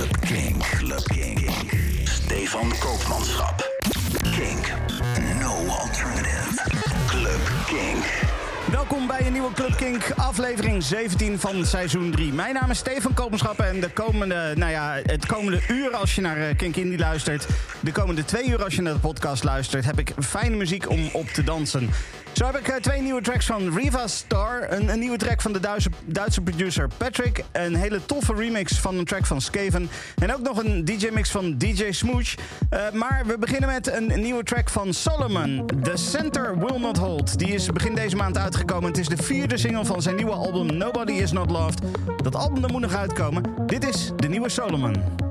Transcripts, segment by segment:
Club King. Club King. Stefan Koopmanschap. Kink. No alternative. Club King. Welkom bij een nieuwe Club Kink, aflevering 17 van seizoen 3. Mijn naam is Stefan Koopmanschap en de komende, nou ja, het komende uur als je naar eh, Kink Indie luistert... de komende twee uur als je naar de podcast luistert... heb ik fijne muziek om op te dansen. Zo heb ik eh, twee nieuwe tracks van Riva Star. Een, nieuwe track van de Duitse, Duitse producer Patrick. Een hele toffe remix van een track van Skaven. En ook nog een DJ-mix van DJ Smooch. Uh, maar we beginnen met een, een, nieuwe track van Solomon. The Center Will Not Hold. Die is begin deze maand uitgekomen. Het is de vierde single van zijn nieuwe album Nobody Is Not Loved. Dat album moet nog uitkomen. Dit is de nieuwe Solomon.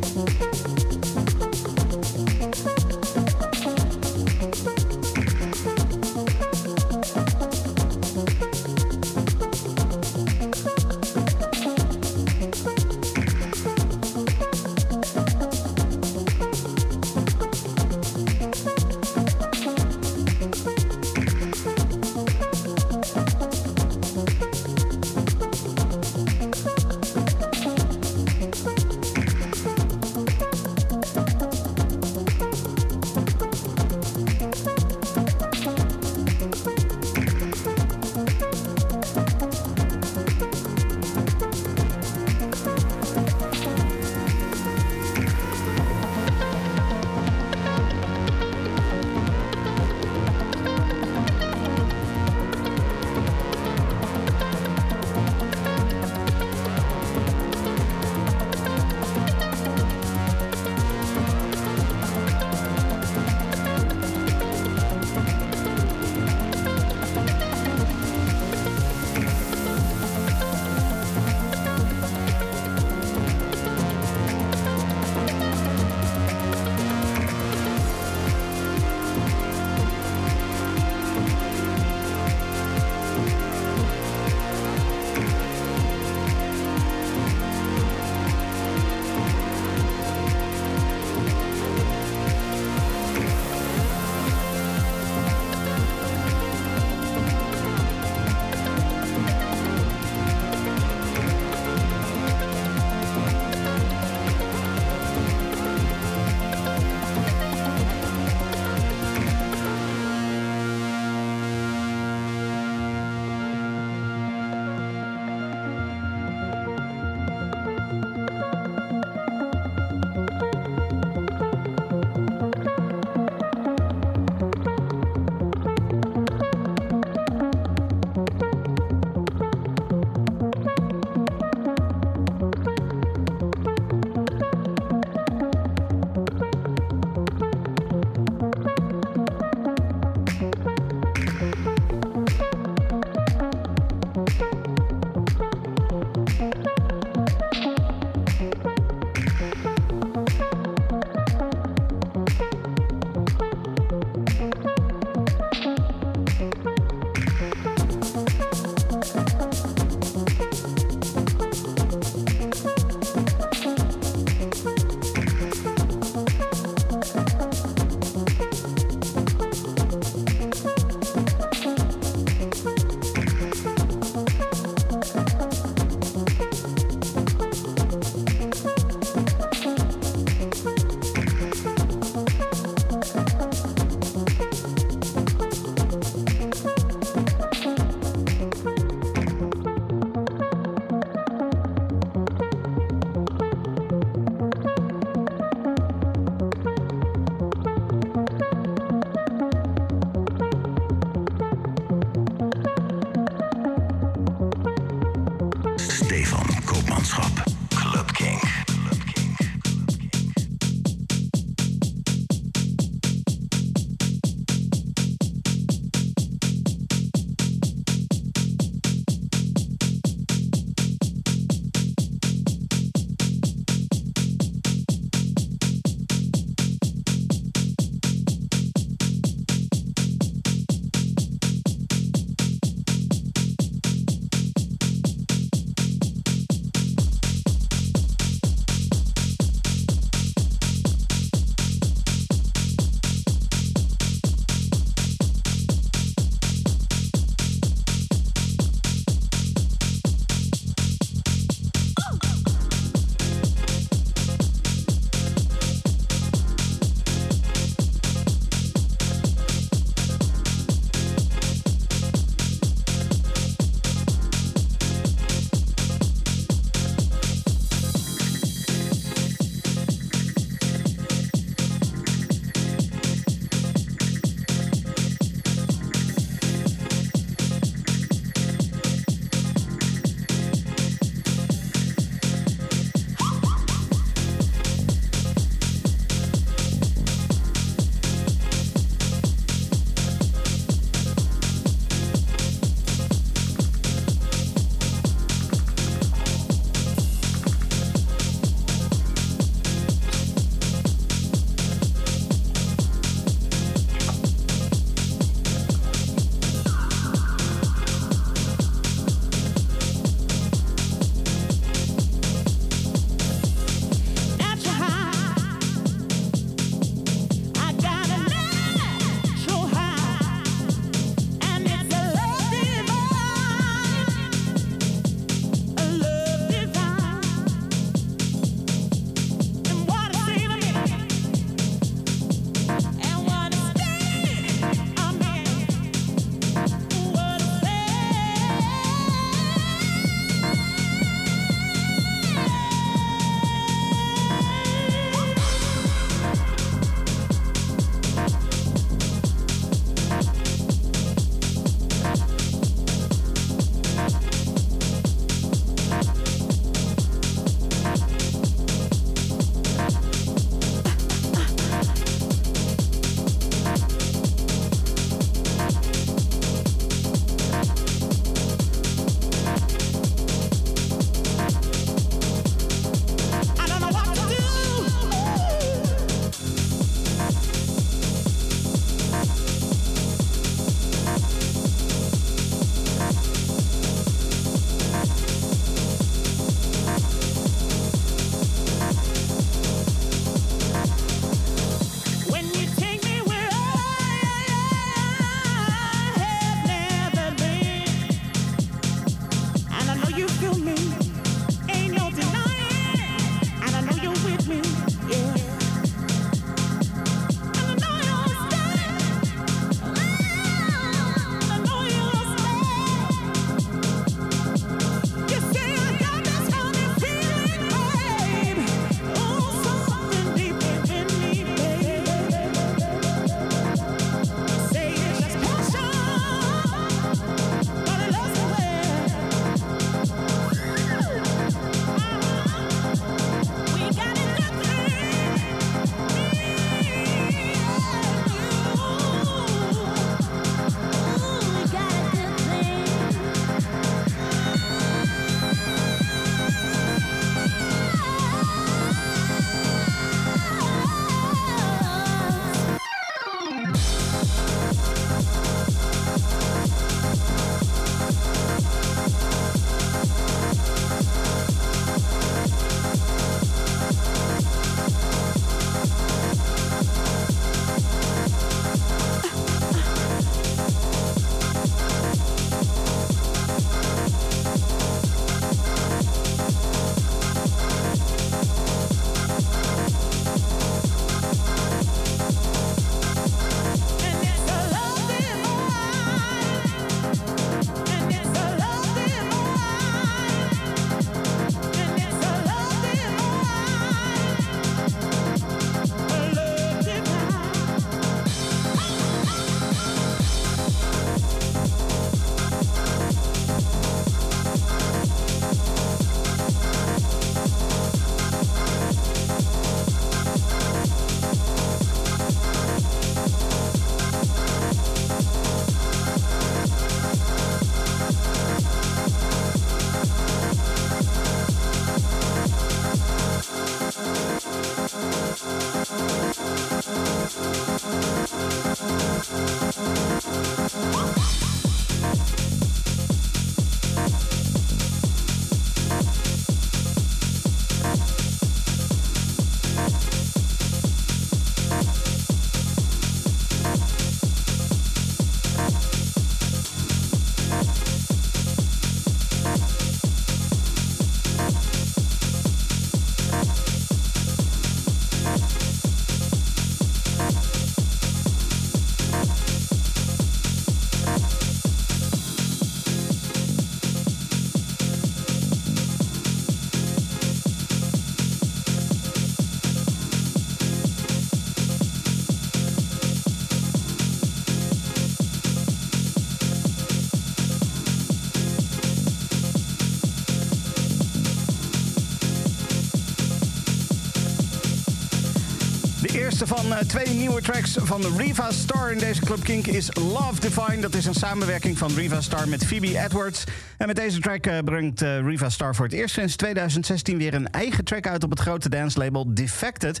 Eerste van uh, twee nieuwe tracks van Riva Star in deze Club Kink is Love Divine. Dat is een samenwerking van Riva Star met Phoebe Edwards. En met deze track uh, brengt uh, Riva Star voor het eerst sinds 2016 weer een eigen track uit op het grote dancelabel Defected.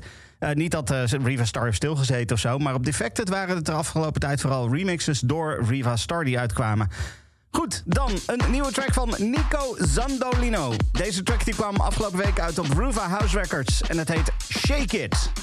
niet dat Riva Star heeft stilgezeten of zo, maar op Defected waren het de afgelopen tijd vooral remixes door Riva Star die uitkwamen. Goed, dan een nieuwe track van Nico Zandolino. Deze track die kwam afgelopen week uit op Ruva House Records en het heet Shake It.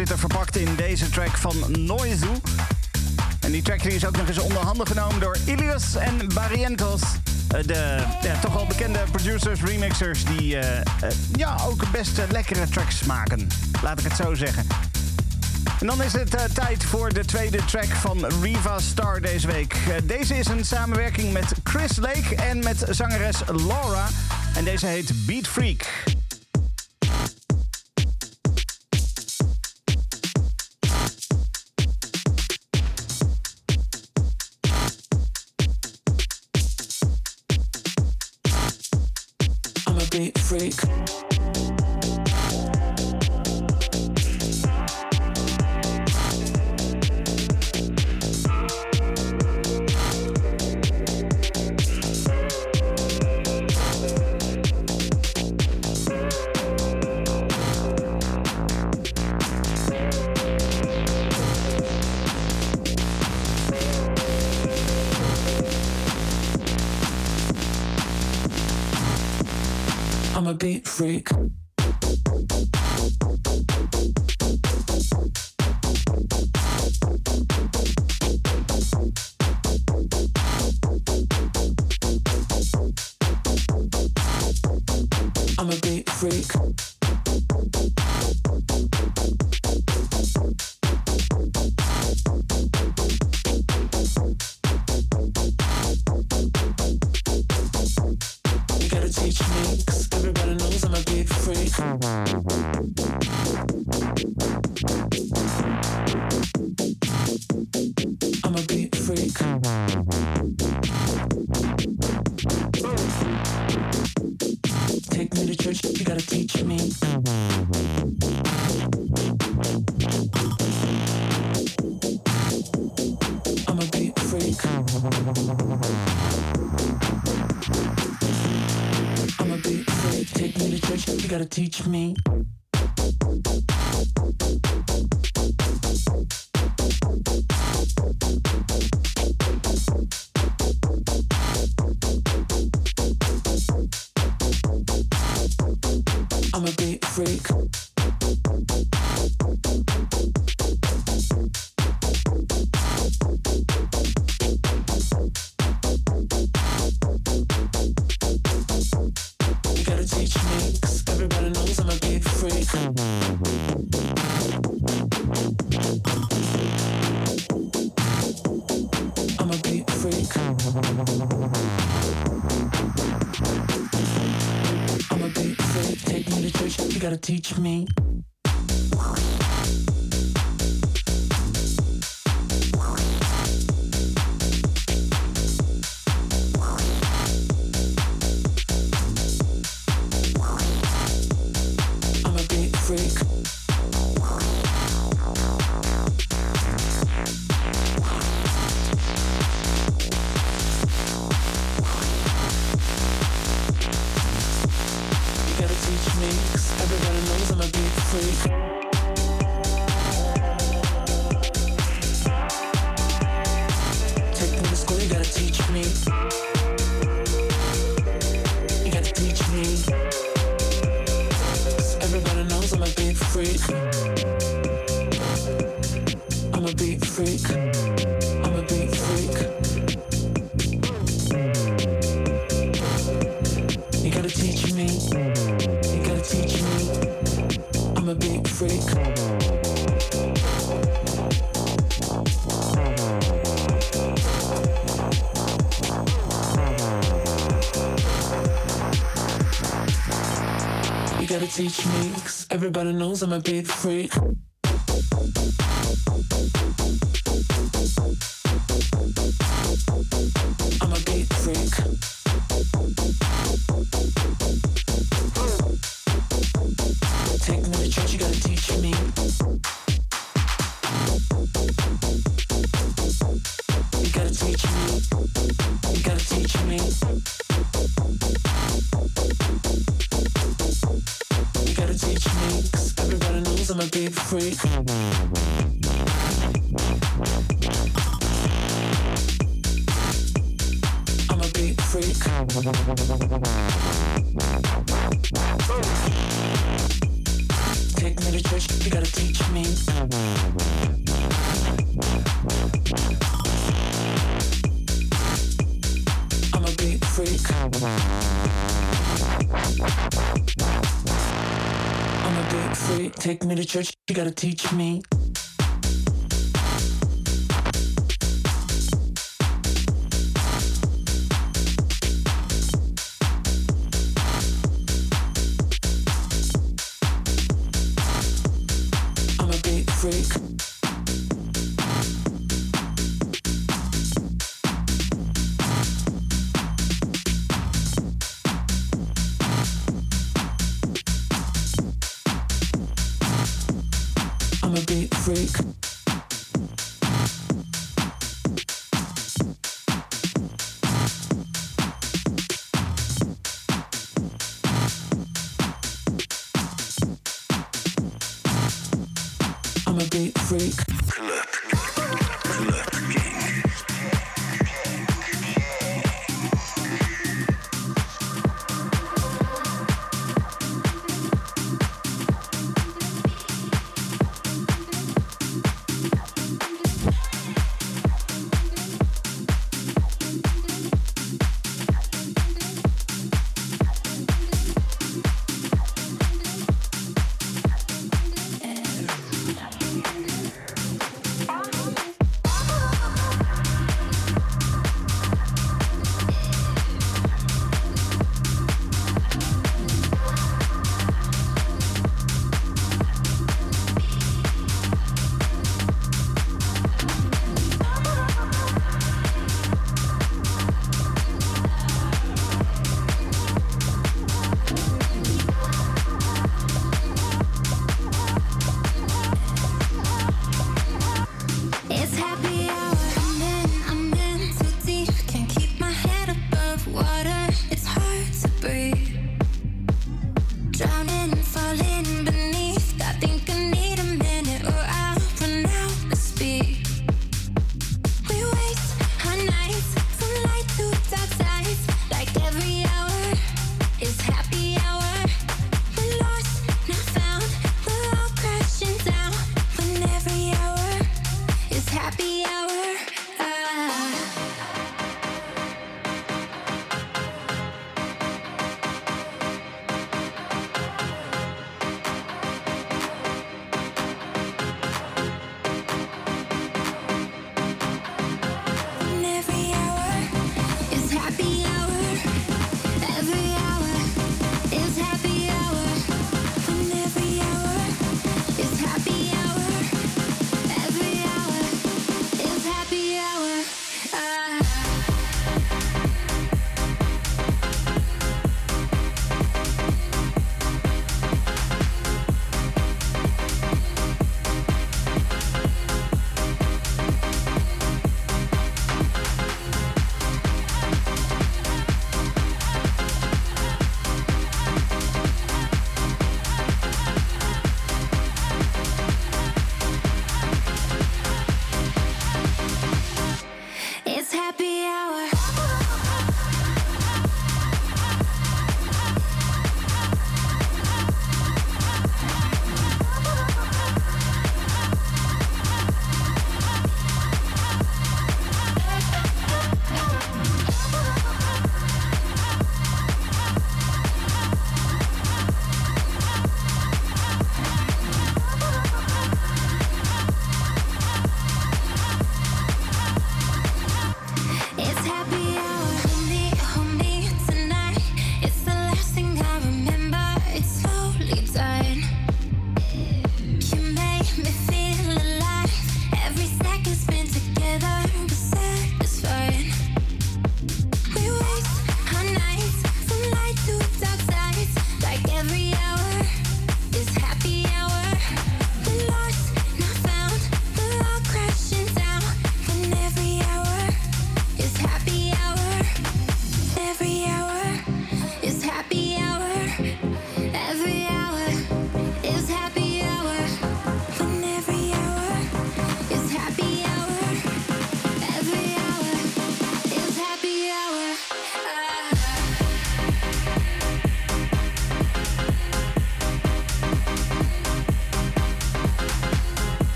1991 zit er verpakt in deze track van Noizu. En die track is ook nog eens onder handen genomen door Ilias en Barrientos. Eh, de toch wel bekende producers, remixers die uh, ja, ook best lekkere tracks maken. Laat ik het zo zeggen. En dan is het tijd voor de tweede track van Riva Star deze week. deze is een samenwerking met Chris Lake en met zangeres Laura. En deze heet Beat freak. Teach me. teach me. teach me. Cause everybody knows I'm a big freak. to teach me. I'm a big freak.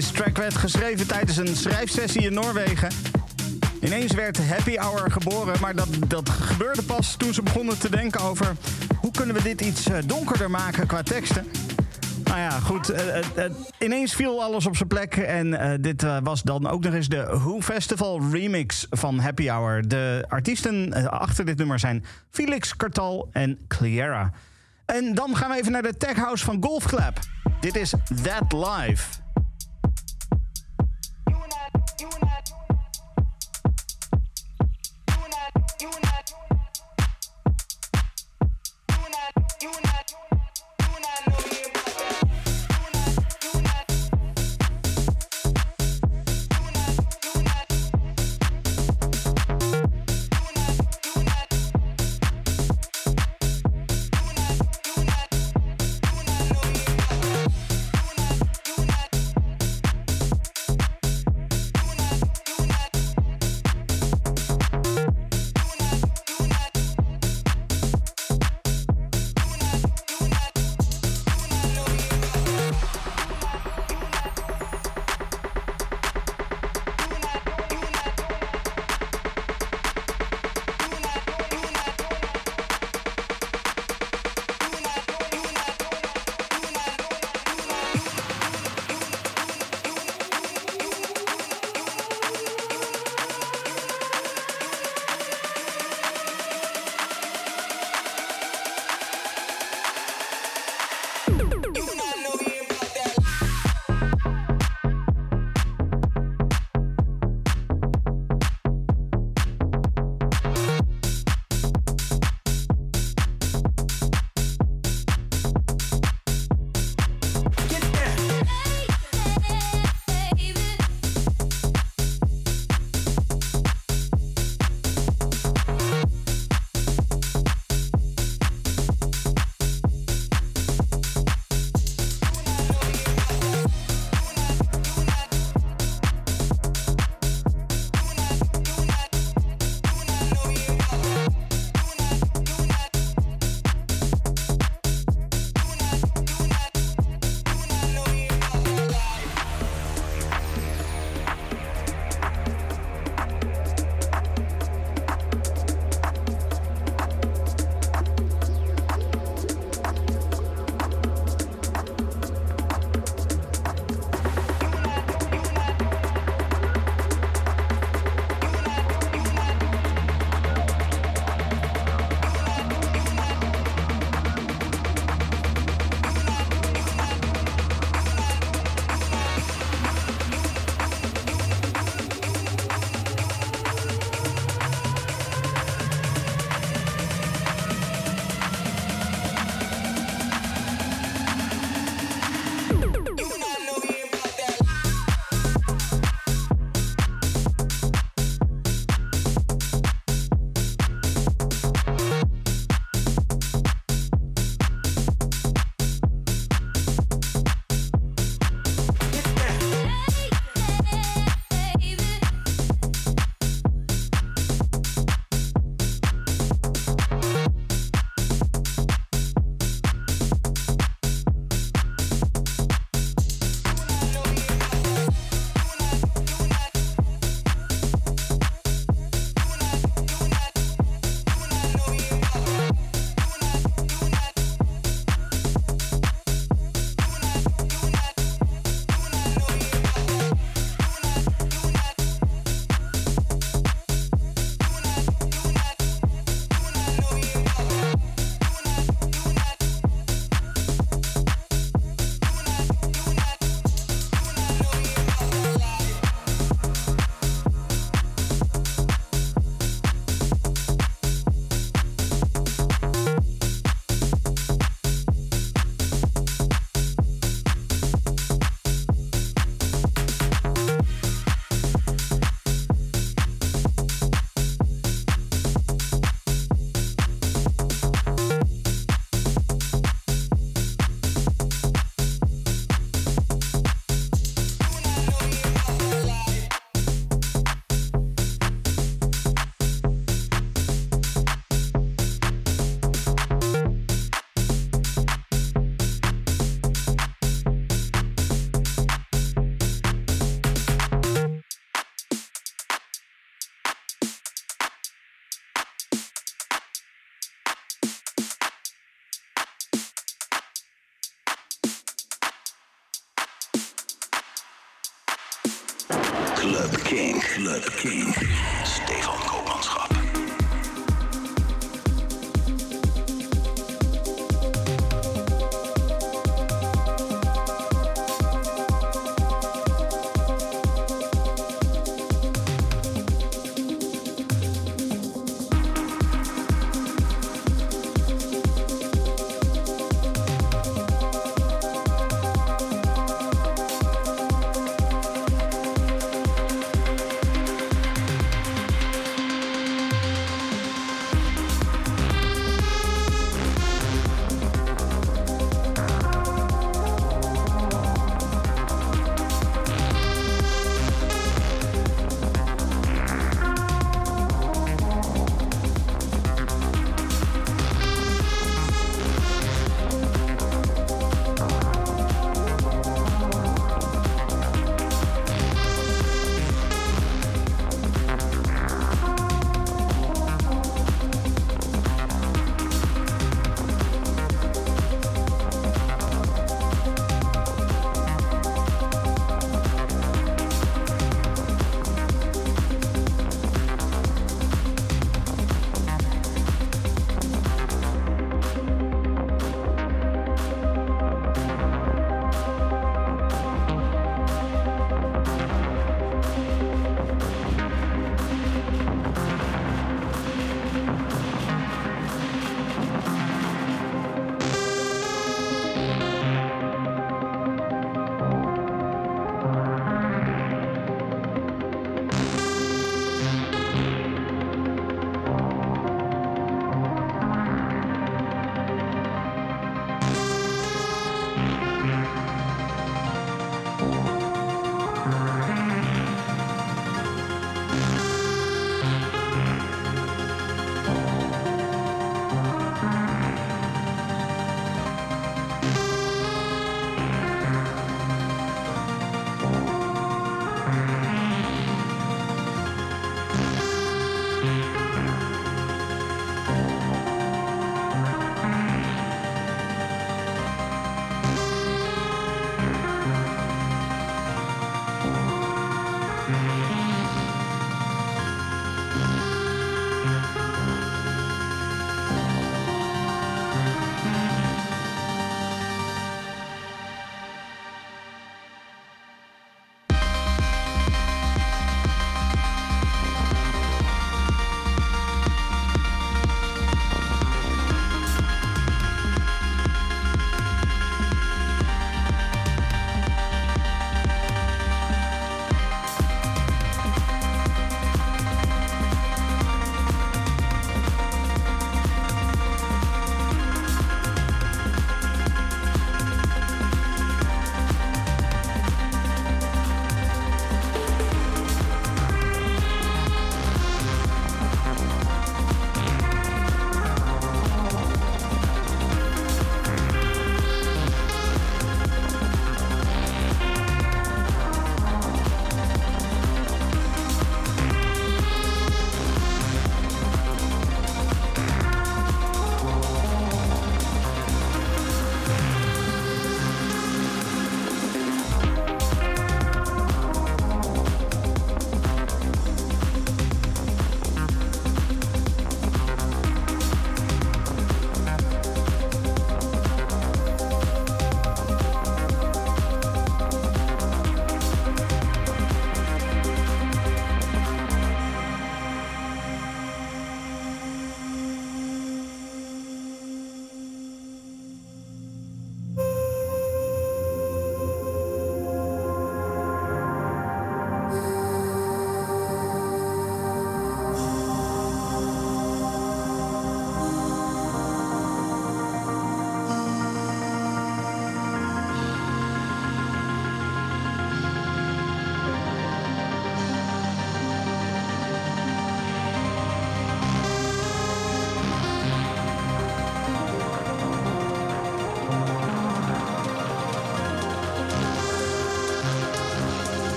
Deze track werd geschreven tijdens een schrijfsessie in Noorwegen. Ineens werd Happy Hour geboren, maar dat, dat gebeurde pas toen ze begonnen te denken over... hoe kunnen we dit iets eh, donkerder maken qua teksten? Nou ja, goed. eh, eh, ineens viel alles op zijn plek. En dit was dan ook nog eens de Who Festival remix van Happy Hour. De artiesten achter dit nummer zijn Felix Kartal en Cleara. En dan gaan we even naar de tech house van Golf Clap. Dit is That Live. King. Club King. Stefan Koopmanschap.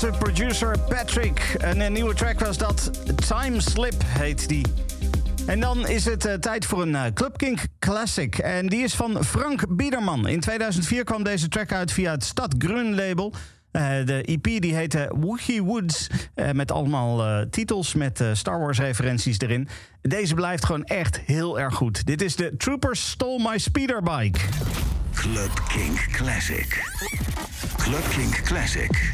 Nederlandse producer Patrick. Een, een nieuwe track was dat. Time Slip heet die. En dan is het uh, tijd voor een uh, Club Kink Classic. En die is van Frank Biederman. In 2004 kwam deze track uit via het Stad Grun label. De EP die heette Woogie Woods. met allemaal titels met Star Wars referenties erin. Deze blijft gewoon echt heel erg goed. Dit is de Troopers Stole My Speederbike. Club Kink Classic. Club Kink Classic.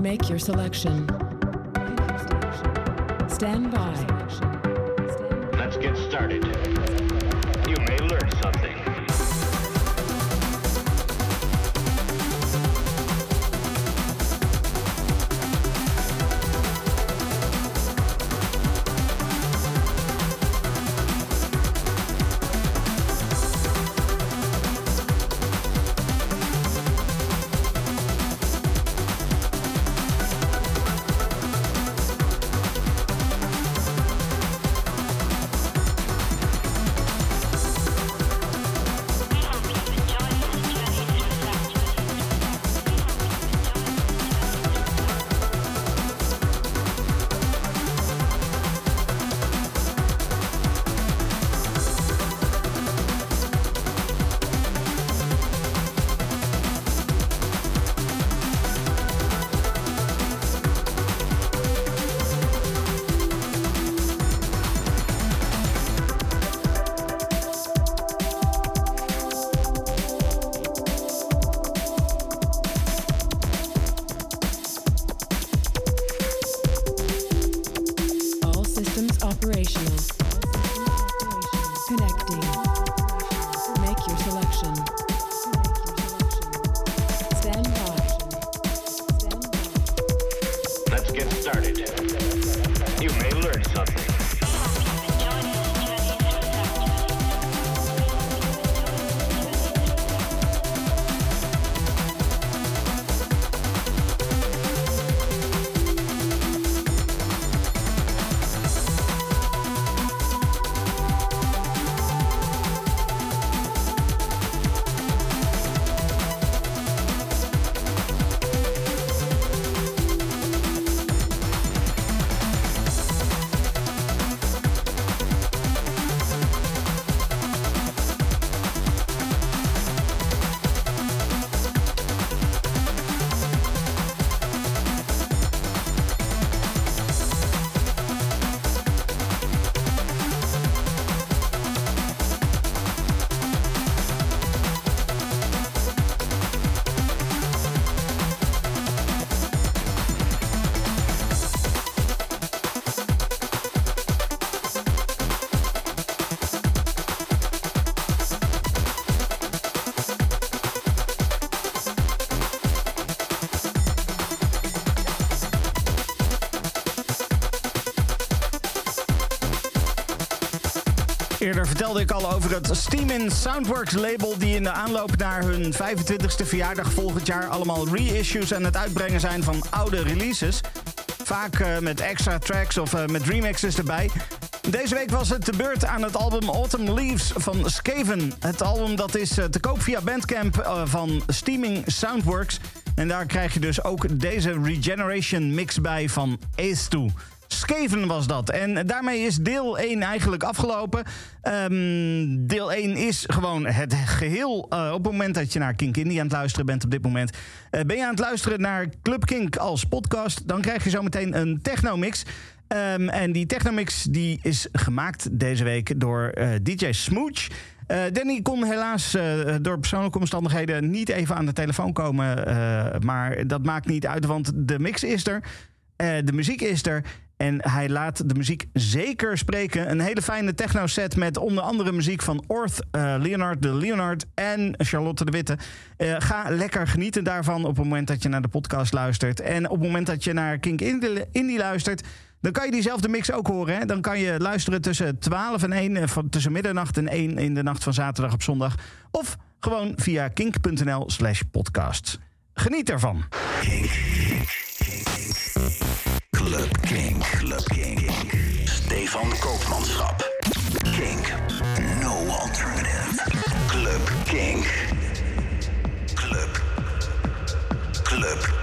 Make your selection. Stand by. Let's get started. You may learn something. Vertelde ik al over het Steamin Soundworks label... die in de aanloop naar hun 25e verjaardag volgend jaar... allemaal reissues aan het uitbrengen zijn van oude releases. Vaak eh, met extra tracks of eh, met remixes erbij. Deze week was het de beurt aan het album Autumn Leaves van Skaven. Het album dat is eh, te koop via Bandcamp van Steaming Soundworks. En daar krijg je dus ook deze Regeneration mix bij van Ace 2. Skaven was dat. En daarmee is deel 1 eigenlijk afgelopen. Ehm, deel 1 is gewoon het geheel. eh, op het moment dat je naar Kink Indie aan het luisteren bent op dit moment... eh, ben je aan het luisteren naar Club Kink als podcast... dan krijg je zometeen een technomix... Ehm, en die technomix die is gemaakt deze week door eh, DJ Smooch. Danny kon helaas door persoonlijke omstandigheden niet even aan de telefoon komen. maar dat maakt niet uit, want de mix is er. de muziek is er. En hij laat de muziek zeker spreken. Een hele fijne techno-set met onder andere muziek van Orth, eh, Leonard de Leonard en Charlotte de Witte. Eh, ga lekker genieten daarvan op het moment dat je naar de podcast luistert. En op het moment dat je naar Kink Indie luistert... Dan kan je diezelfde mix ook horen. Hè? Dan kan je luisteren tussen 12 en 1, eh, van, tussen middernacht en 1 in de nacht van zaterdag op zondag. Of gewoon via kink.nl slash podcast. Geniet ervan. Club King. Club King. Stefan Koopmanschap. King. No alternative. Club King. Club. Club.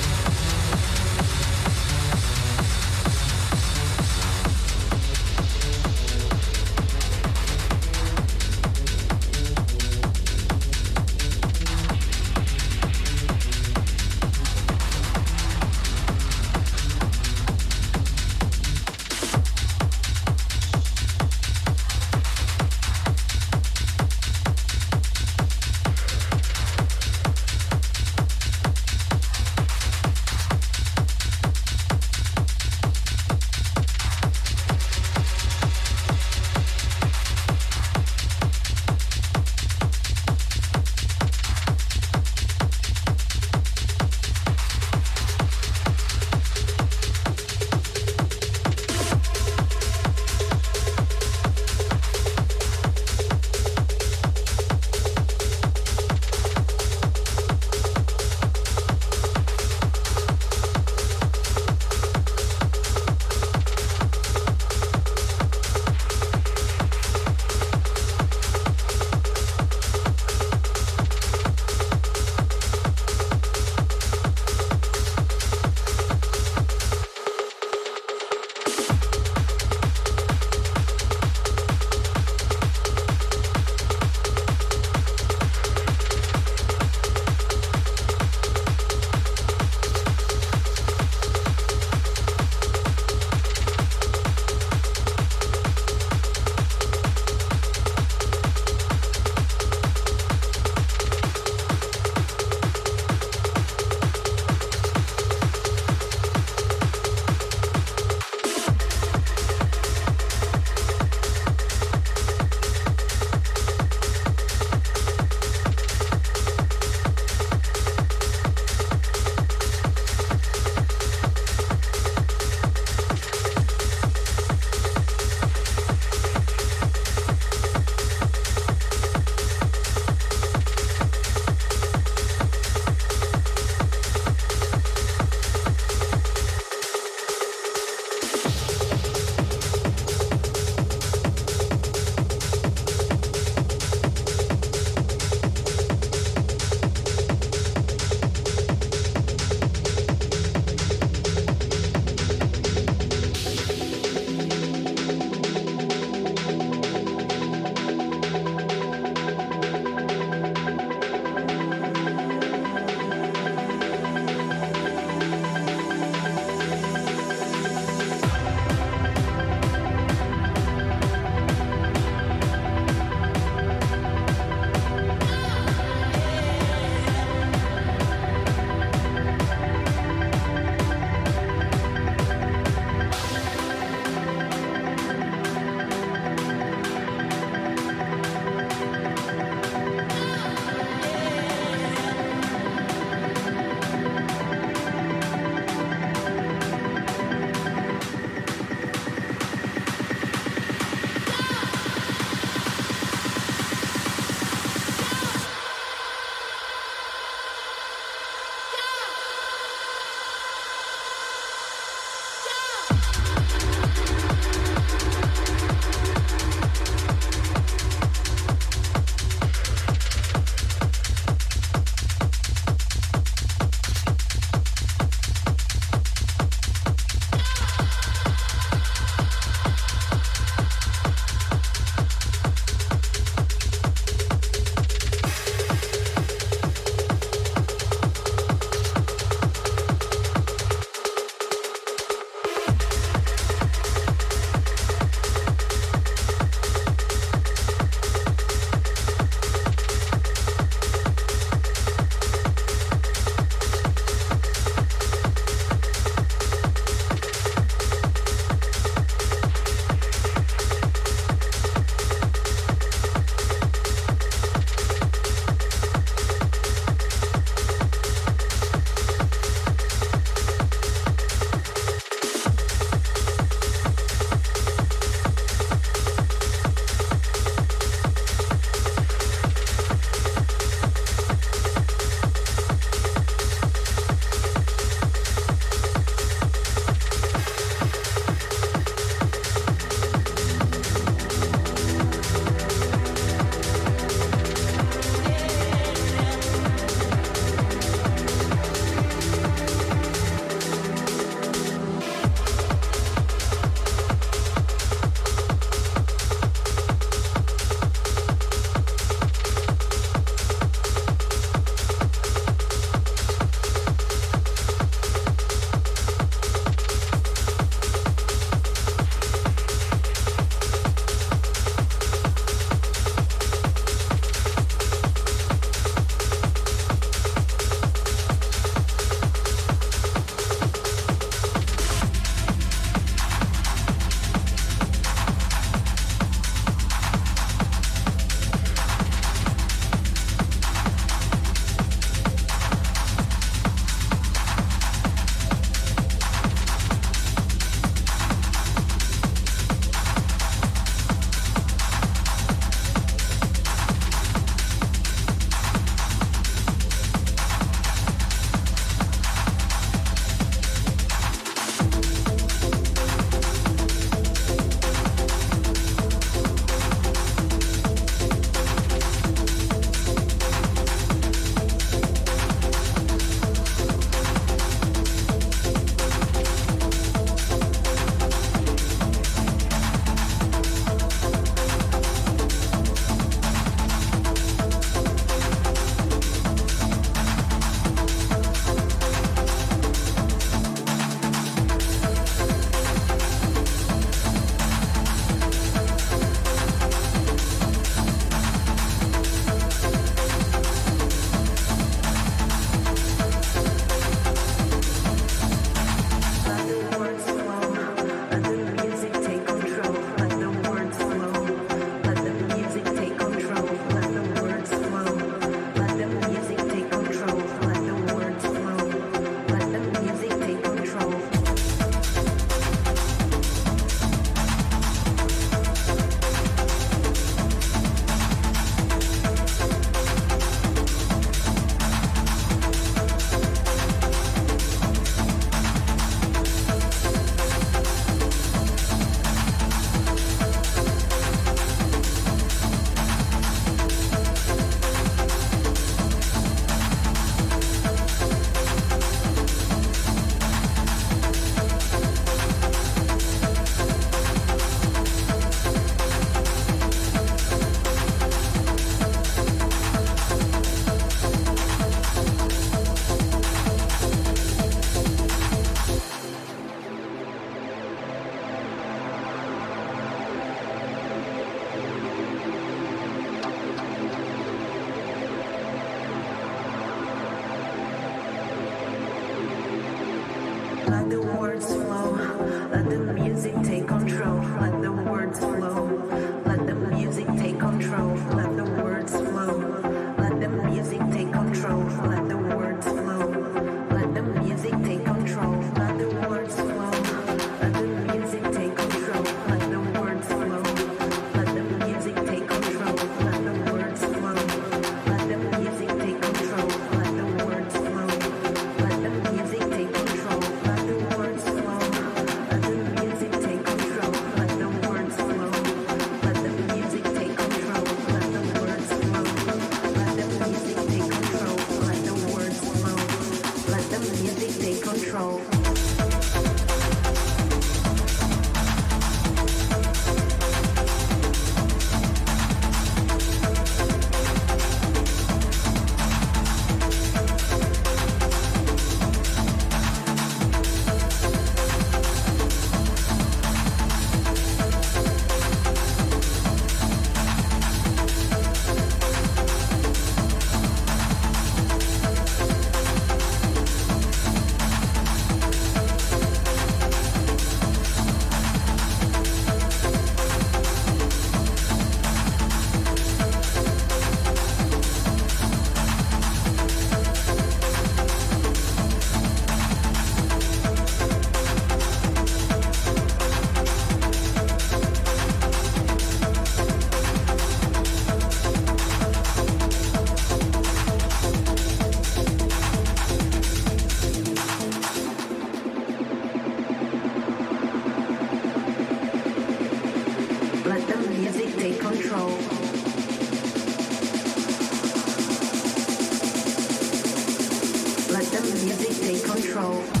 Take control.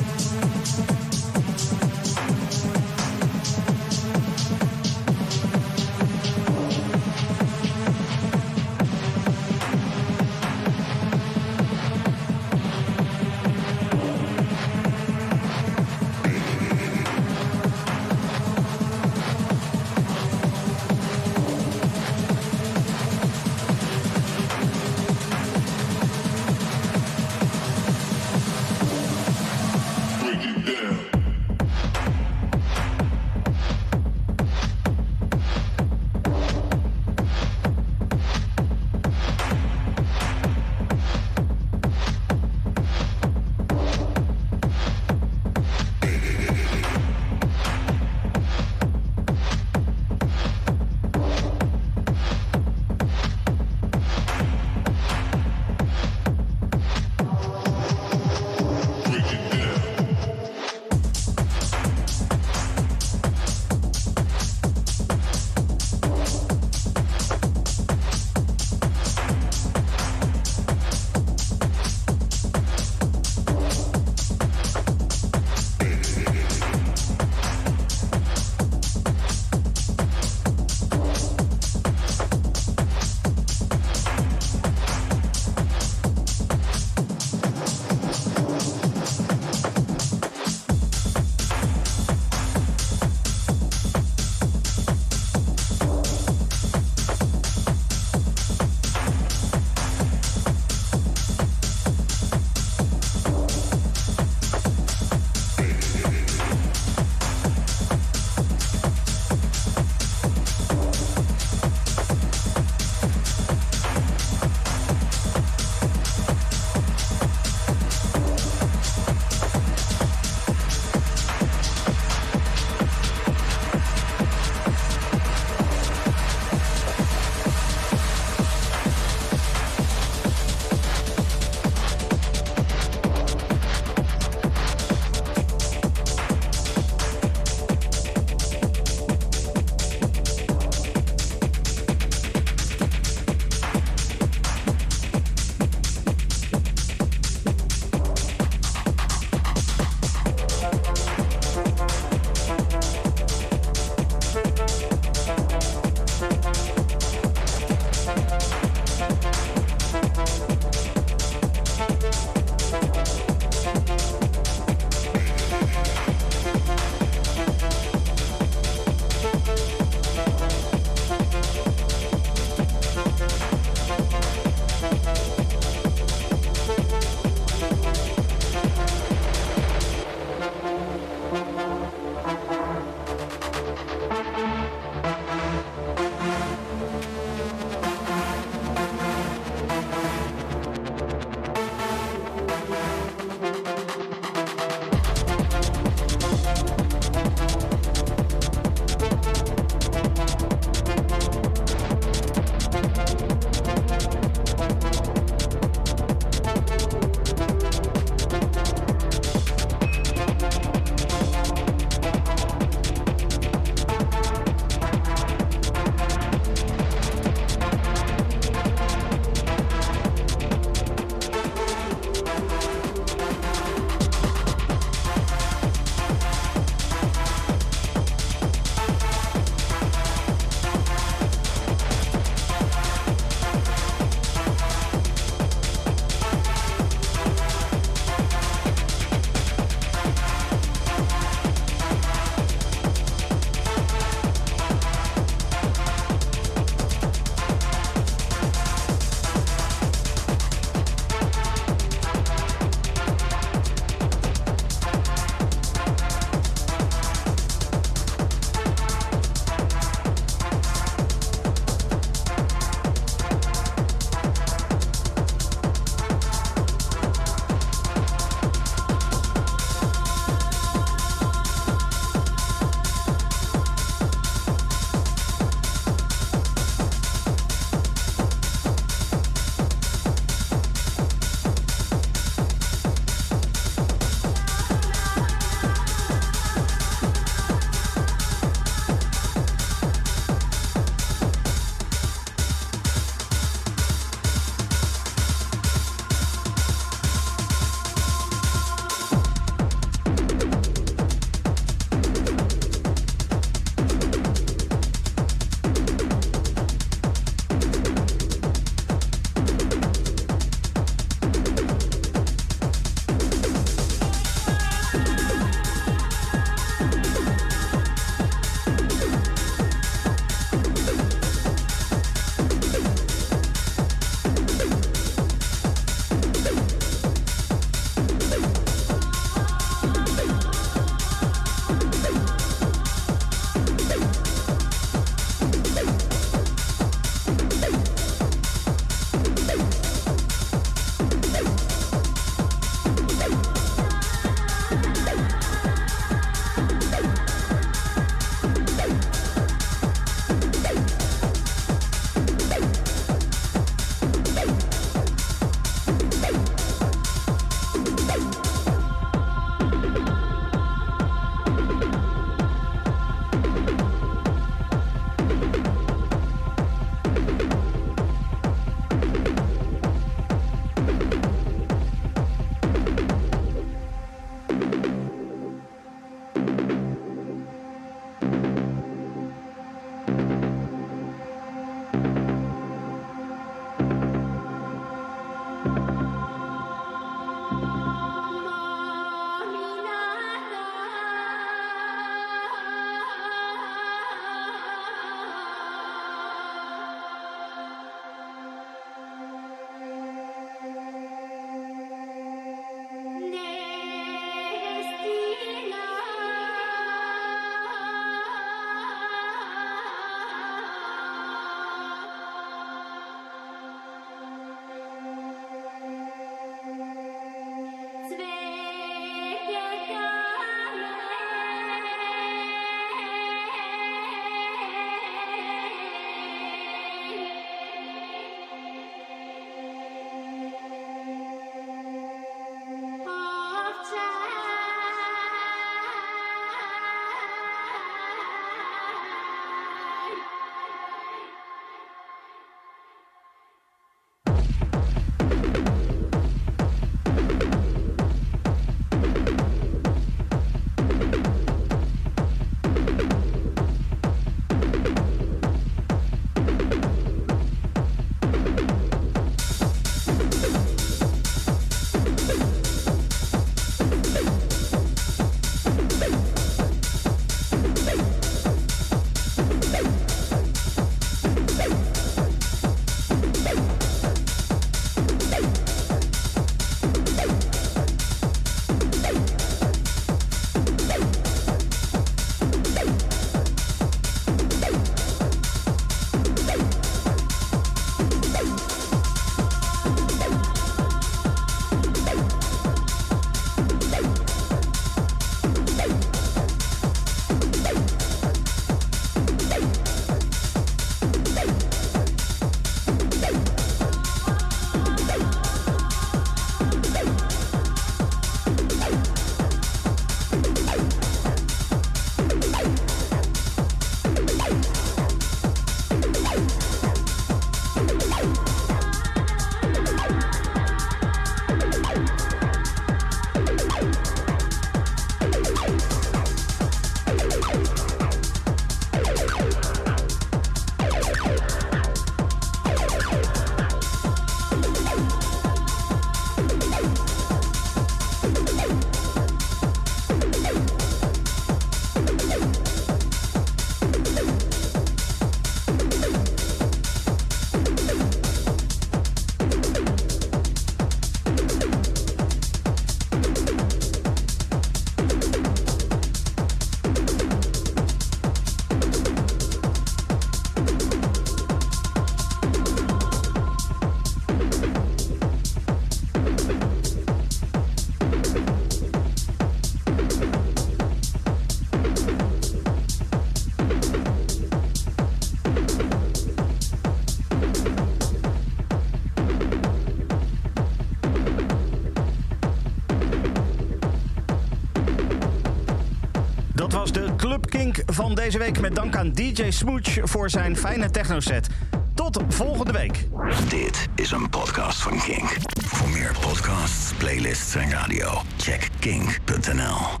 Van deze week met dank aan DJ Smooch voor zijn fijne technoset. Tot volgende week. Dit is een podcast van Kink. Voor meer podcasts, playlists en radio, check kink.nl.